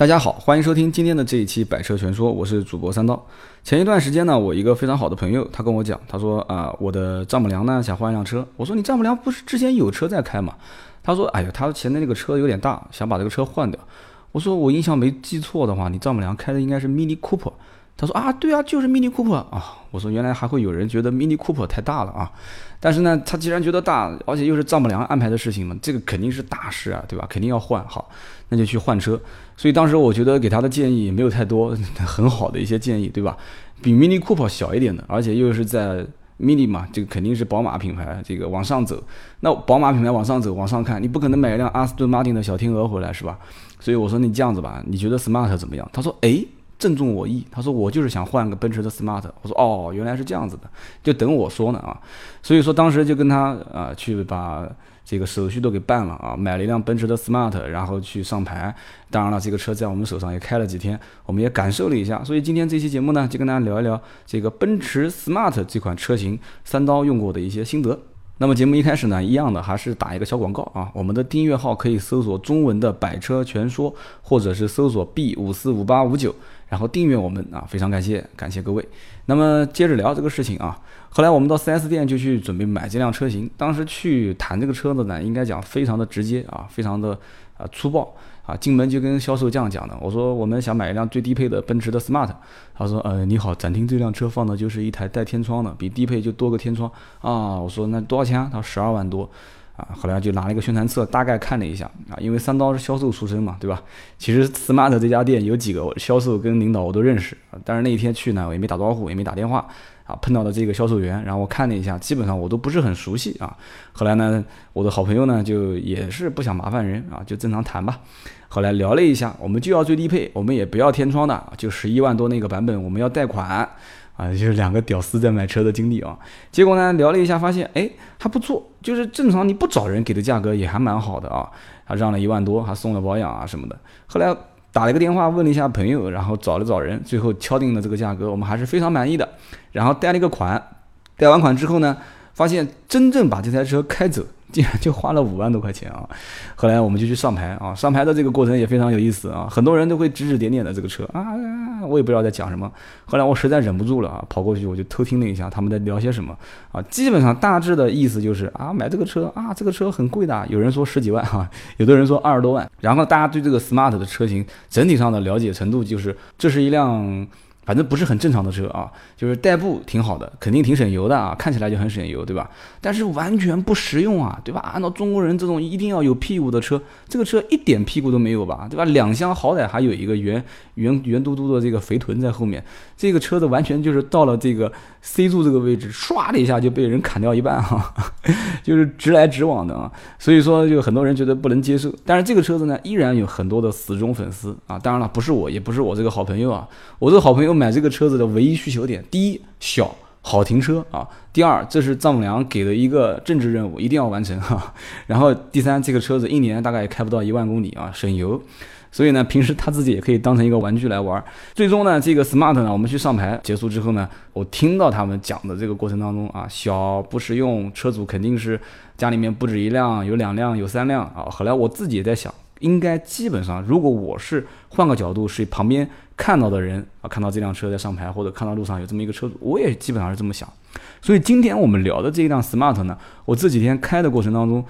大家好，欢迎收听今天的这一期《百车全说》，我是主播三刀。前一段时间呢，我一个非常好的朋友，他跟我讲，他说啊，我的丈母娘呢想换一辆车。我说你丈母娘不是之前有车在开吗？他说，哎呀，他前面那个车有点大，想把这个车换掉。我说我印象没记错的话，你丈母娘开的应该是 Mini Cooper。他说啊，对啊，就是 Mini Cooper 啊。我说原来还会有人觉得 Mini Cooper 太大了啊。但是呢，他既然觉得大，而且又是丈母娘安排的事情嘛，这个肯定是大事啊，对吧？肯定要换，好，那就去换车。所以当时我觉得给他的建议也没有太多，很好的一些建议，对吧？比 Mini Cooper 小一点的，而且又是在 Mini 嘛，这个肯定是宝马品牌，这个往上走。那宝马品牌往上走，往上看，你不可能买一辆阿斯顿马丁的小天鹅回来，是吧？所以我说你这样子吧，你觉得 Smart 怎么样？他说，诶。正中我意，他说我就是想换个奔驰的 smart，我说哦，原来是这样子的，就等我说呢啊，所以说当时就跟他啊去把这个手续都给办了啊，买了一辆奔驰的 smart，然后去上牌。当然了，这个车在我们手上也开了几天，我们也感受了一下，所以今天这期节目呢，就跟大家聊一聊这个奔驰 smart 这款车型三刀用过的一些心得。那么节目一开始呢，一样的还是打一个小广告啊，我们的订阅号可以搜索中文的百车全说，或者是搜索 B 五四五八五九。然后订阅我们啊，非常感谢，感谢各位。那么接着聊这个事情啊，后来我们到 4S 店就去准备买这辆车型。当时去谈这个车子呢，应该讲非常的直接啊，非常的啊粗暴啊。进门就跟销售这样讲的，我说我们想买一辆最低配的奔驰的 Smart。他说呃你好，展厅这辆车放的就是一台带天窗的，比低配就多个天窗啊。我说那多少钱啊？他说十二万多。啊，后来就拿了一个宣传册，大概看了一下啊，因为三刀是销售出身嘛，对吧？其实 smart 这家店有几个销售跟领导我都认识啊，但是那一天去呢，我也没打招呼，也没打电话啊，碰到的这个销售员，然后我看了一下，基本上我都不是很熟悉啊。后来呢，我的好朋友呢，就也是不想麻烦人啊，就正常谈吧。后来聊了一下，我们就要最低配，我们也不要天窗的，就十一万多那个版本，我们要贷款。啊，就是两个屌丝在买车的经历啊。结果呢，聊了一下，发现哎还不错，就是正常你不找人给的价格也还蛮好的啊。他让了一万多，还送了保养啊什么的。后来打了个电话问了一下朋友，然后找了找人，最后敲定了这个价格，我们还是非常满意的。然后贷了一个款，贷完款之后呢，发现真正把这台车开走。竟 然就花了五万多块钱啊！后来我们就去上牌啊，上牌的这个过程也非常有意思啊，很多人都会指指点点的这个车啊，我也不知道在讲什么。后来我实在忍不住了啊，跑过去我就偷听了一下他们在聊些什么啊，基本上大致的意思就是啊，买这个车啊，这个车很贵的，有人说十几万哈，有的人说二十多万。然后大家对这个 smart 的车型整体上的了解程度就是，这是一辆。反正不是很正常的车啊，就是代步挺好的，肯定挺省油的啊，看起来就很省油，对吧？但是完全不实用啊，对吧？按照中国人这种一定要有屁股的车，这个车一点屁股都没有吧，对吧？两厢好歹还有一个圆圆圆嘟嘟的这个肥臀在后面，这个车子完全就是到了这个 C 柱这个位置，唰的一下就被人砍掉一半哈，就是直来直往的啊，所以说就很多人觉得不能接受。但是这个车子呢，依然有很多的死忠粉丝啊，当然了，不是我，也不是我这个好朋友啊，我这个好朋友。买这个车子的唯一需求点，第一小好停车啊，第二这是丈母娘给的一个政治任务，一定要完成哈。然后第三，这个车子一年大概也开不到一万公里啊，省油。所以呢，平时他自己也可以当成一个玩具来玩儿。最终呢，这个 smart 呢，我们去上牌结束之后呢，我听到他们讲的这个过程当中啊，小不实用，车主肯定是家里面不止一辆，有两辆，有三辆啊。后来我自己也在想。应该基本上，如果我是换个角度，是旁边看到的人啊，看到这辆车在上牌，或者看到路上有这么一个车主，我也基本上是这么想。所以今天我们聊的这一辆 smart 呢，我这几天开的过程当中，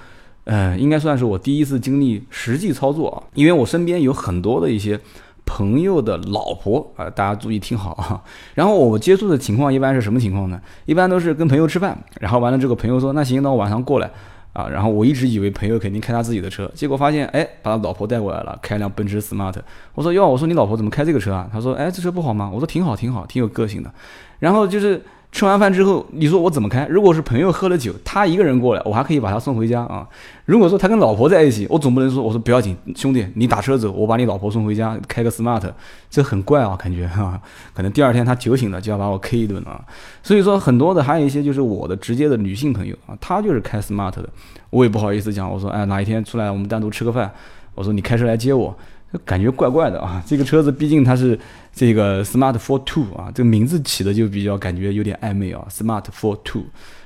呃，应该算是我第一次经历实际操作啊，因为我身边有很多的一些朋友的老婆啊，大家注意听好啊。然后我接触的情况一般是什么情况呢？一般都是跟朋友吃饭，然后完了这个朋友说，那行，那我晚上过来。啊，然后我一直以为朋友肯定开他自己的车，结果发现，哎，把他老婆带过来了，开辆奔驰 smart。我说哟，我说你老婆怎么开这个车啊？他说，哎，这车不好吗？我说挺好，挺好，挺有个性的。然后就是。吃完饭之后，你说我怎么开？如果是朋友喝了酒，他一个人过来，我还可以把他送回家啊。如果说他跟老婆在一起，我总不能说我说不要紧，兄弟，你打车走，我把你老婆送回家，开个 smart，这很怪啊，感觉哈。可能第二天他酒醒了就要把我 K 一顿啊。所以说很多的还有一些就是我的直接的女性朋友啊，她就是开 smart 的，我也不好意思讲，我说哎哪一天出来我们单独吃个饭，我说你开车来接我。感觉怪怪的啊。这个车子毕竟它是这个 Smart for Two 啊，这个名字起的就比较感觉有点暧昧啊，Smart for Two。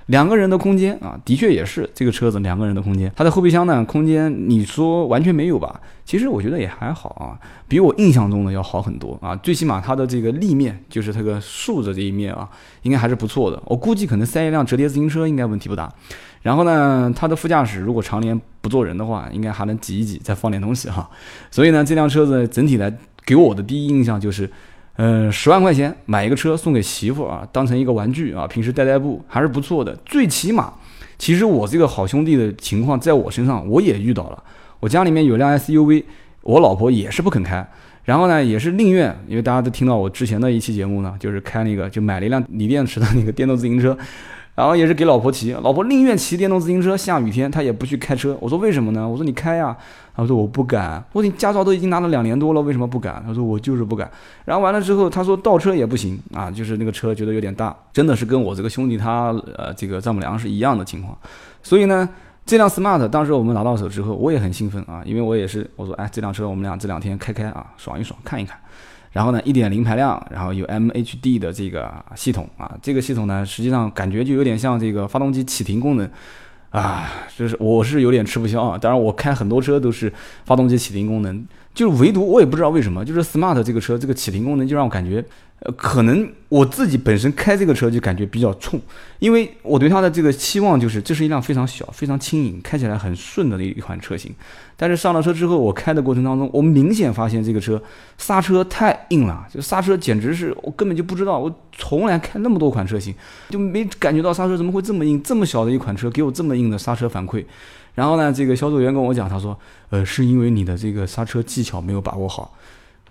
两个人的空间啊，的确也是这个车子两个人的空间。它的后备箱呢，空间你说完全没有吧？其实我觉得也还好啊，比我印象中的要好很多啊。最起码它的这个立面，就是这个竖着这一面啊，应该还是不错的。我估计可能塞一辆折叠自行车应该问题不大。然后呢，它的副驾驶如果常年不坐人的话，应该还能挤一挤，再放点东西哈。所以呢，这辆车子整体来给我的第一印象就是。嗯，十万块钱买一个车送给媳妇啊，当成一个玩具啊，平时代代步还是不错的。最起码，其实我这个好兄弟的情况在我身上我也遇到了。我家里面有辆 SUV，我老婆也是不肯开，然后呢也是宁愿，因为大家都听到我之前的一期节目呢，就是开那个就买了一辆锂电池的那个电动自行车。然后也是给老婆骑，老婆宁愿骑电动自行车，下雨天她也不去开车。我说为什么呢？我说你开呀，他说我不敢。我说你驾照都已经拿了两年多了，为什么不敢？他说我就是不敢。然后完了之后，他说倒车也不行啊，就是那个车觉得有点大，真的是跟我这个兄弟他呃这个丈母娘是一样的情况。所以呢，这辆 smart 当时我们拿到手之后，我也很兴奋啊，因为我也是我说哎这辆车我们俩这两天开开啊，爽一爽，看一看。然后呢，一点零排量，然后有 MHD 的这个系统啊，这个系统呢，实际上感觉就有点像这个发动机启停功能，啊，就是我是有点吃不消啊。当然，我开很多车都是发动机启停功能，就是唯独我也不知道为什么，就是 Smart 这个车这个启停功能就让我感觉。呃，可能我自己本身开这个车就感觉比较冲，因为我对它的这个期望就是这是一辆非常小、非常轻盈、开起来很顺的一一款车型。但是上了车之后，我开的过程当中，我明显发现这个车刹车太硬了，就刹车简直是我根本就不知道，我从来开那么多款车型就没感觉到刹车怎么会这么硬，这么小的一款车给我这么硬的刹车反馈。然后呢，这个销售员跟我讲，他说，呃，是因为你的这个刹车技巧没有把握好，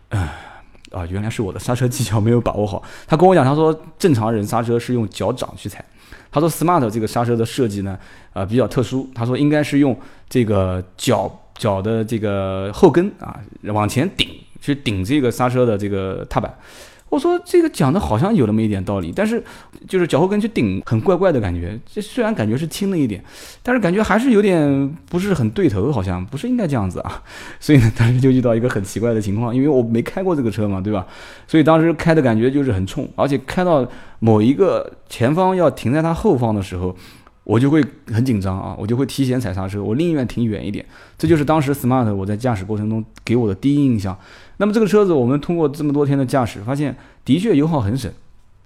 唉。啊，原来是我的刹车技巧没有把握好。他跟我讲，他说正常人刹车是用脚掌去踩，他说 smart 这个刹车的设计呢，呃比较特殊，他说应该是用这个脚脚的这个后跟啊往前顶，去顶这个刹车的这个踏板。我说这个讲的好像有那么一点道理，但是就是脚后跟去顶很怪怪的感觉。这虽然感觉是轻了一点，但是感觉还是有点不是很对头，好像不是应该这样子啊。所以呢，当时就遇到一个很奇怪的情况，因为我没开过这个车嘛，对吧？所以当时开的感觉就是很冲，而且开到某一个前方要停在它后方的时候。我就会很紧张啊，我就会提前踩刹车，我宁愿停远一点。这就是当时 smart 我在驾驶过程中给我的第一印象。那么这个车子，我们通过这么多天的驾驶，发现的确油耗很省，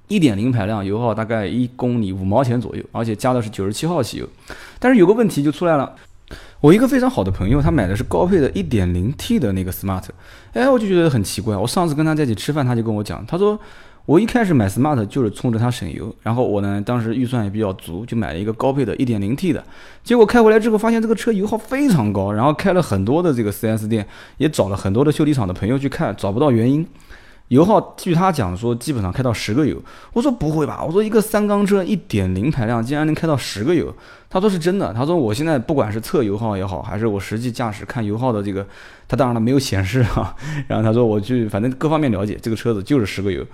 一点零排量油耗大概一公里五毛钱左右，而且加的是九十七号汽油。但是有个问题就出来了，我一个非常好的朋友，他买的是高配的一点零 T 的那个 smart，哎，我就觉得很奇怪。我上次跟他在一起吃饭，他就跟我讲，他说。我一开始买 smart 就是冲着它省油，然后我呢当时预算也比较足，就买了一个高配的 1.0T 的。结果开回来之后，发现这个车油耗非常高，然后开了很多的这个 4S 店，也找了很多的修理厂的朋友去看，找不到原因。油耗据他讲说，基本上开到十个油。我说不会吧？我说一个三缸车1.0排量竟然能开到十个油？他说是真的。他说我现在不管是测油耗也好，还是我实际驾驶看油耗的这个，他当然了没有显示哈。然后他说我去，反正各方面了解，这个车子就是十个油。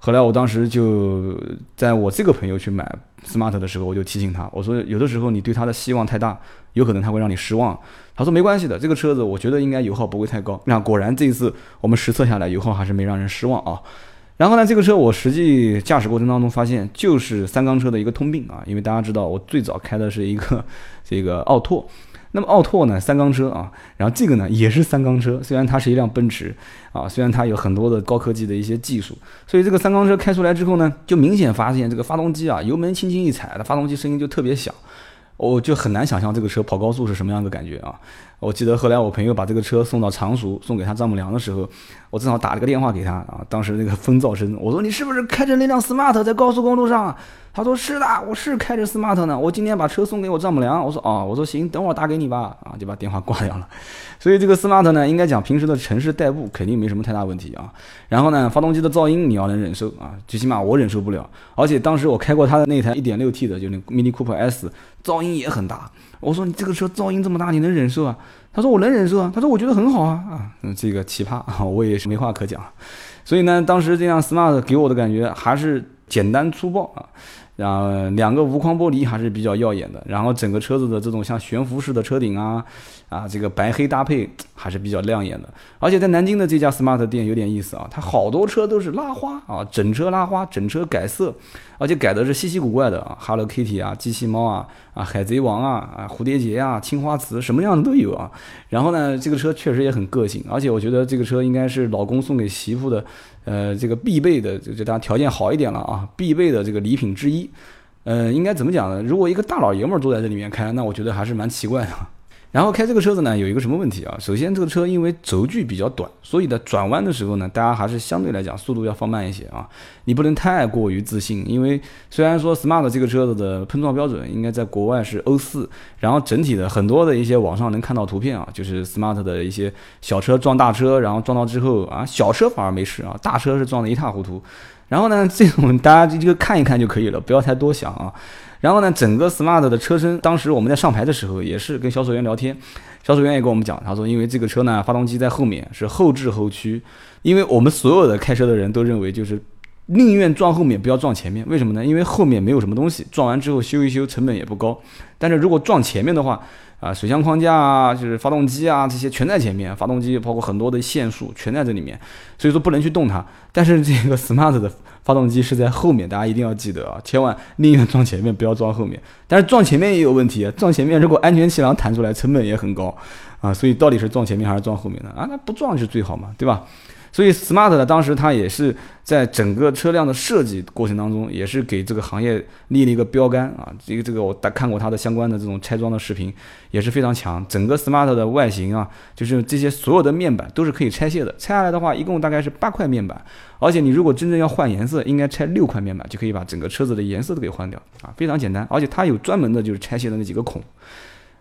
后来我当时就在我这个朋友去买 smart 的时候，我就提醒他，我说有的时候你对他的希望太大，有可能他会让你失望。他说没关系的，这个车子我觉得应该油耗不会太高。那果然这一次我们实测下来，油耗还是没让人失望啊。然后呢，这个车我实际驾驶过程当中发现，就是三缸车的一个通病啊，因为大家知道我最早开的是一个这个奥拓。那么奥拓呢，三缸车啊，然后这个呢也是三缸车，虽然它是一辆奔驰啊，虽然它有很多的高科技的一些技术，所以这个三缸车开出来之后呢，就明显发现这个发动机啊，油门轻轻一踩，它发动机声音就特别响。我就很难想象这个车跑高速是什么样的感觉啊！我记得后来我朋友把这个车送到常熟，送给他丈母娘的时候，我正好打了个电话给他啊。当时那个风噪声，我说你是不是开着那辆 smart 在高速公路上？他说是的，我是开着 smart 呢。我今天把车送给我丈母娘。我说哦，我说行，等会儿打给你吧。啊，就把电话挂掉了。所以这个 smart 呢，应该讲平时的城市代步肯定没什么太大问题啊。然后呢，发动机的噪音你要能忍受啊，最起码我忍受不了。而且当时我开过他的那台 1.6T 的，就那 Mini Cooper S，噪音也很大。我说你这个车噪音这么大，你能忍受啊？他说我能忍受啊。他说我觉得很好啊啊，嗯，这个奇葩啊，我也是没话可讲。所以呢，当时这辆 smart 给我的感觉还是简单粗暴啊。然后两个无框玻璃还是比较耀眼的，然后整个车子的这种像悬浮式的车顶啊，啊，这个白黑搭配还是比较亮眼的。而且在南京的这家 smart 店有点意思啊，它好多车都是拉花啊，整车拉花，整车改色，而且改的是稀奇古怪的啊，Hello Kitty 啊，机器猫啊，啊，海贼王啊，啊，蝴蝶结啊，青花瓷，什么样的都有啊。然后呢，这个车确实也很个性，而且我觉得这个车应该是老公送给媳妇的。呃，这个必备的，就就大家条件好一点了啊，必备的这个礼品之一。呃，应该怎么讲呢？如果一个大老爷们儿坐在这里面开，那我觉得还是蛮奇怪的。然后开这个车子呢，有一个什么问题啊？首先，这个车因为轴距比较短，所以呢，转弯的时候呢，大家还是相对来讲速度要放慢一些啊。你不能太过于自信，因为虽然说 Smart 这个车子的碰撞标准应该在国外是欧四，然后整体的很多的一些网上能看到图片啊，就是 Smart 的一些小车撞大车，然后撞到之后啊，小车反而没事啊，大车是撞得一塌糊涂。然后呢，这种大家这个看一看就可以了，不要太多想啊。然后呢，整个 smart 的车身，当时我们在上牌的时候，也是跟销售员聊天，销售员也跟我们讲，他说，因为这个车呢，发动机在后面是后置后驱，因为我们所有的开车的人都认为，就是宁愿撞后面，不要撞前面，为什么呢？因为后面没有什么东西，撞完之后修一修，成本也不高。但是如果撞前面的话，啊，水箱框架啊，就是发动机啊，这些全在前面，发动机包括很多的线束全在这里面，所以说不能去动它。但是这个 smart 的发动机是在后面，大家一定要记得啊，千万宁愿撞前面，不要撞后面。但是撞前面也有问题，撞前面如果安全气囊弹出来，成本也很高啊。所以到底是撞前面还是撞后面呢？啊，那不撞是最好嘛，对吧？所以，smart 呢，当时它也是在整个车辆的设计过程当中，也是给这个行业立了一个标杆啊。这个这个，我大看过它的相关的这种拆装的视频，也是非常强。整个 smart 的外形啊，就是这些所有的面板都是可以拆卸的。拆下来的话，一共大概是八块面板，而且你如果真正要换颜色，应该拆六块面板就可以把整个车子的颜色都给换掉啊，非常简单。而且它有专门的就是拆卸的那几个孔。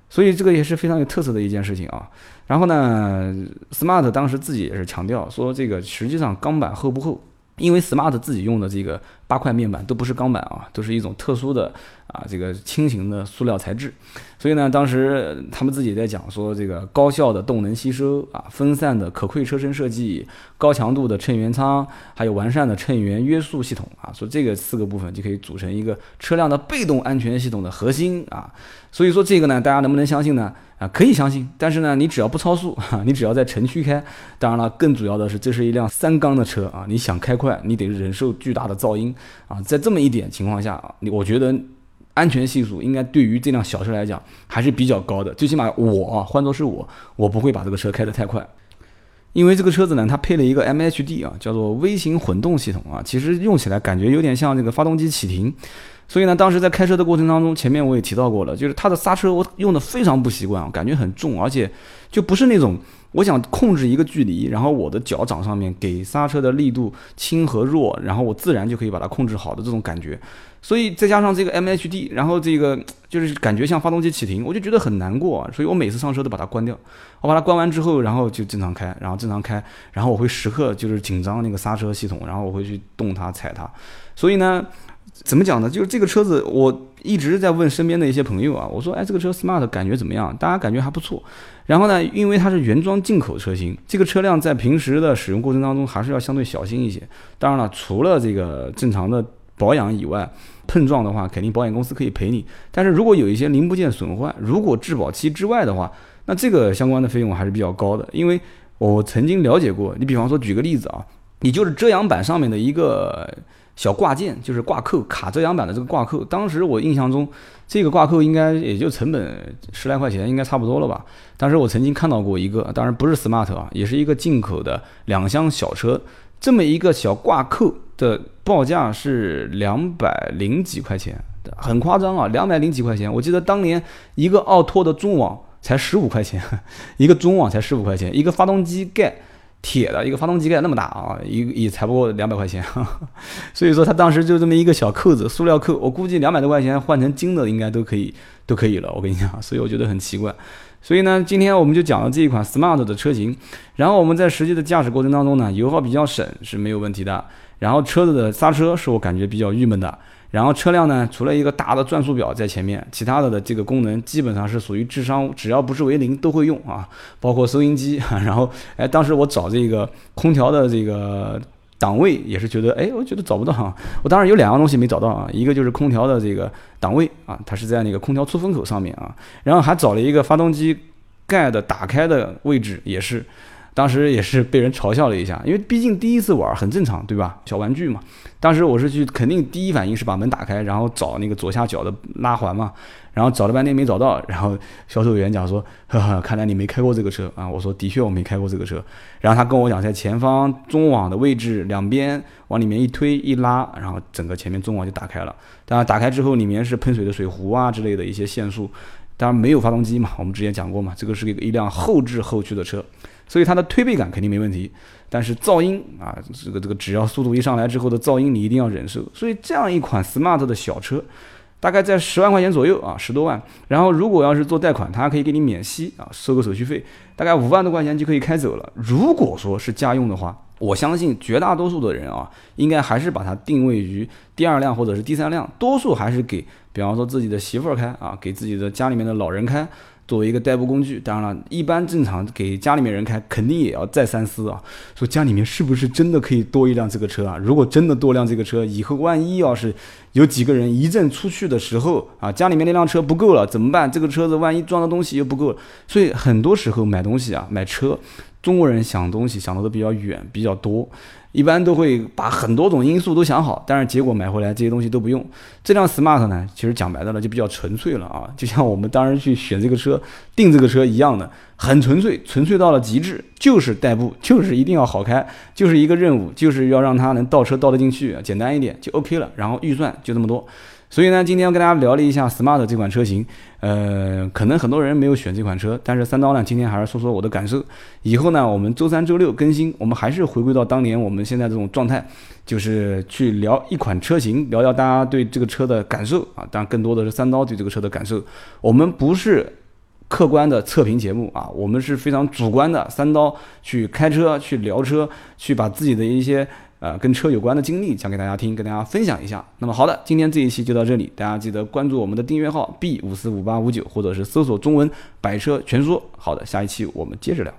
所以这个也是非常有特色的一件事情啊。然后呢，smart 当时自己也是强调说，这个实际上钢板厚不厚？因为 smart 自己用的这个八块面板都不是钢板啊，都是一种特殊的啊这个轻型的塑料材质。所以呢，当时他们自己在讲说，这个高效的动能吸收啊，分散的可馈车身设计，高强度的乘员舱，还有完善的乘员约束系统啊，说这个四个部分就可以组成一个车辆的被动安全系统的核心啊。所以说这个呢，大家能不能相信呢？啊，可以相信。但是呢，你只要不超速，你只要在城区开，当然了，更主要的是这是一辆三缸的车啊，你想开快，你得忍受巨大的噪音啊。在这么一点情况下啊，我觉得。安全系数应该对于这辆小车来讲还是比较高的，最起码我啊，换作是我，我不会把这个车开得太快，因为这个车子呢，它配了一个 MHD 啊，叫做微型混动系统啊，其实用起来感觉有点像这个发动机启停，所以呢，当时在开车的过程当中，前面我也提到过了，就是它的刹车我用的非常不习惯，感觉很重，而且就不是那种。我想控制一个距离，然后我的脚掌上面给刹车的力度轻和弱，然后我自然就可以把它控制好的这种感觉。所以再加上这个 MHD，然后这个就是感觉像发动机启停，我就觉得很难过。所以我每次上车都把它关掉。我把它关完之后，然后就正常开，然后正常开，然后我会时刻就是紧张那个刹车系统，然后我会去动它踩它。所以呢。怎么讲呢？就是这个车子，我一直在问身边的一些朋友啊，我说，哎，这个车 smart 感觉怎么样？大家感觉还不错。然后呢，因为它是原装进口车型，这个车辆在平时的使用过程当中还是要相对小心一些。当然了，除了这个正常的保养以外，碰撞的话，肯定保险公司可以赔你。但是如果有一些零部件损坏，如果质保期之外的话，那这个相关的费用还是比较高的。因为我曾经了解过，你比方说举个例子啊，你就是遮阳板上面的一个。小挂件就是挂扣卡遮阳板的这个挂扣，当时我印象中，这个挂扣应该也就成本十来块钱，应该差不多了吧。当时我曾经看到过一个，当然不是 smart 啊，也是一个进口的两厢小车，这么一个小挂扣的报价是两百零几块钱，很夸张啊，两百零几块钱。我记得当年一个奥拓的中网才十五块钱，一个中网才十五块钱，一个发动机盖。铁的一个发动机盖那么大啊，一也才不过两百块钱，所以说他当时就这么一个小扣子，塑料扣，我估计两百多块钱换成金的应该都可以，都可以了。我跟你讲，所以我觉得很奇怪。所以呢，今天我们就讲了这一款 smart 的车型，然后我们在实际的驾驶过程当中呢，油耗比较省是没有问题的，然后车子的刹车是我感觉比较郁闷的。然后车辆呢，除了一个大的转速表在前面，其他的的这个功能基本上是属于智商，只要不是为零都会用啊，包括收音机。然后，哎，当时我找这个空调的这个档位也是觉得，哎，我觉得找不到哈。我当然有两样东西没找到啊，一个就是空调的这个档位啊，它是在那个空调出风口上面啊，然后还找了一个发动机盖的打开的位置，也是，当时也是被人嘲笑了一下，因为毕竟第一次玩很正常，对吧？小玩具嘛。当时我是去，肯定第一反应是把门打开，然后找那个左下角的拉环嘛，然后找了半天没找到，然后销售员讲说，呵呵，看来你没开过这个车啊。我说的确我没开过这个车，然后他跟我讲在前方中网的位置两边往里面一推一拉，然后整个前面中网就打开了。当然打开之后里面是喷水的水壶啊之类的一些线束，当然没有发动机嘛，我们之前讲过嘛，这个是一辆后置后驱的车，所以它的推背感肯定没问题。但是噪音啊，这个这个只要速度一上来之后的噪音你一定要忍受。所以这样一款 smart 的小车，大概在十万块钱左右啊，十多万。然后如果要是做贷款，它可以给你免息啊，收个手续费，大概五万多块钱就可以开走了。如果说是家用的话，我相信绝大多数的人啊，应该还是把它定位于第二辆或者是第三辆，多数还是给，比方说自己的媳妇儿开啊，给自己的家里面的老人开。作为一个代步工具，当然了，一般正常给家里面人开，肯定也要再三思啊。说家里面是不是真的可以多一辆这个车啊？如果真的多辆这个车，以后万一要是有几个人一阵出去的时候啊，家里面那辆车不够了怎么办？这个车子万一装的东西又不够，所以很多时候买东西啊，买车，中国人想东西想的都比较远，比较多。一般都会把很多种因素都想好，但是结果买回来这些东西都不用。这辆 smart 呢，其实讲白了就比较纯粹了啊，就像我们当时去选这个车、订这个车一样的，很纯粹，纯粹到了极致，就是代步，就是一定要好开，就是一个任务，就是要让它能倒车倒得进去，简单一点就 OK 了。然后预算就这么多。所以呢，今天要跟大家聊了一下 smart 这款车型，呃，可能很多人没有选这款车，但是三刀呢，今天还是说说我的感受。以后呢，我们周三、周六更新，我们还是回归到当年我们现在这种状态，就是去聊一款车型，聊聊大家对这个车的感受啊。当然，更多的是三刀对这个车的感受。我们不是客观的测评节目啊，我们是非常主观的，三刀去开车、去聊车、去把自己的一些。呃，跟车有关的经历讲给大家听，跟大家分享一下。那么好的，今天这一期就到这里，大家记得关注我们的订阅号 B 五四五八五九，或者是搜索中文“百车全说”。好的，下一期我们接着聊。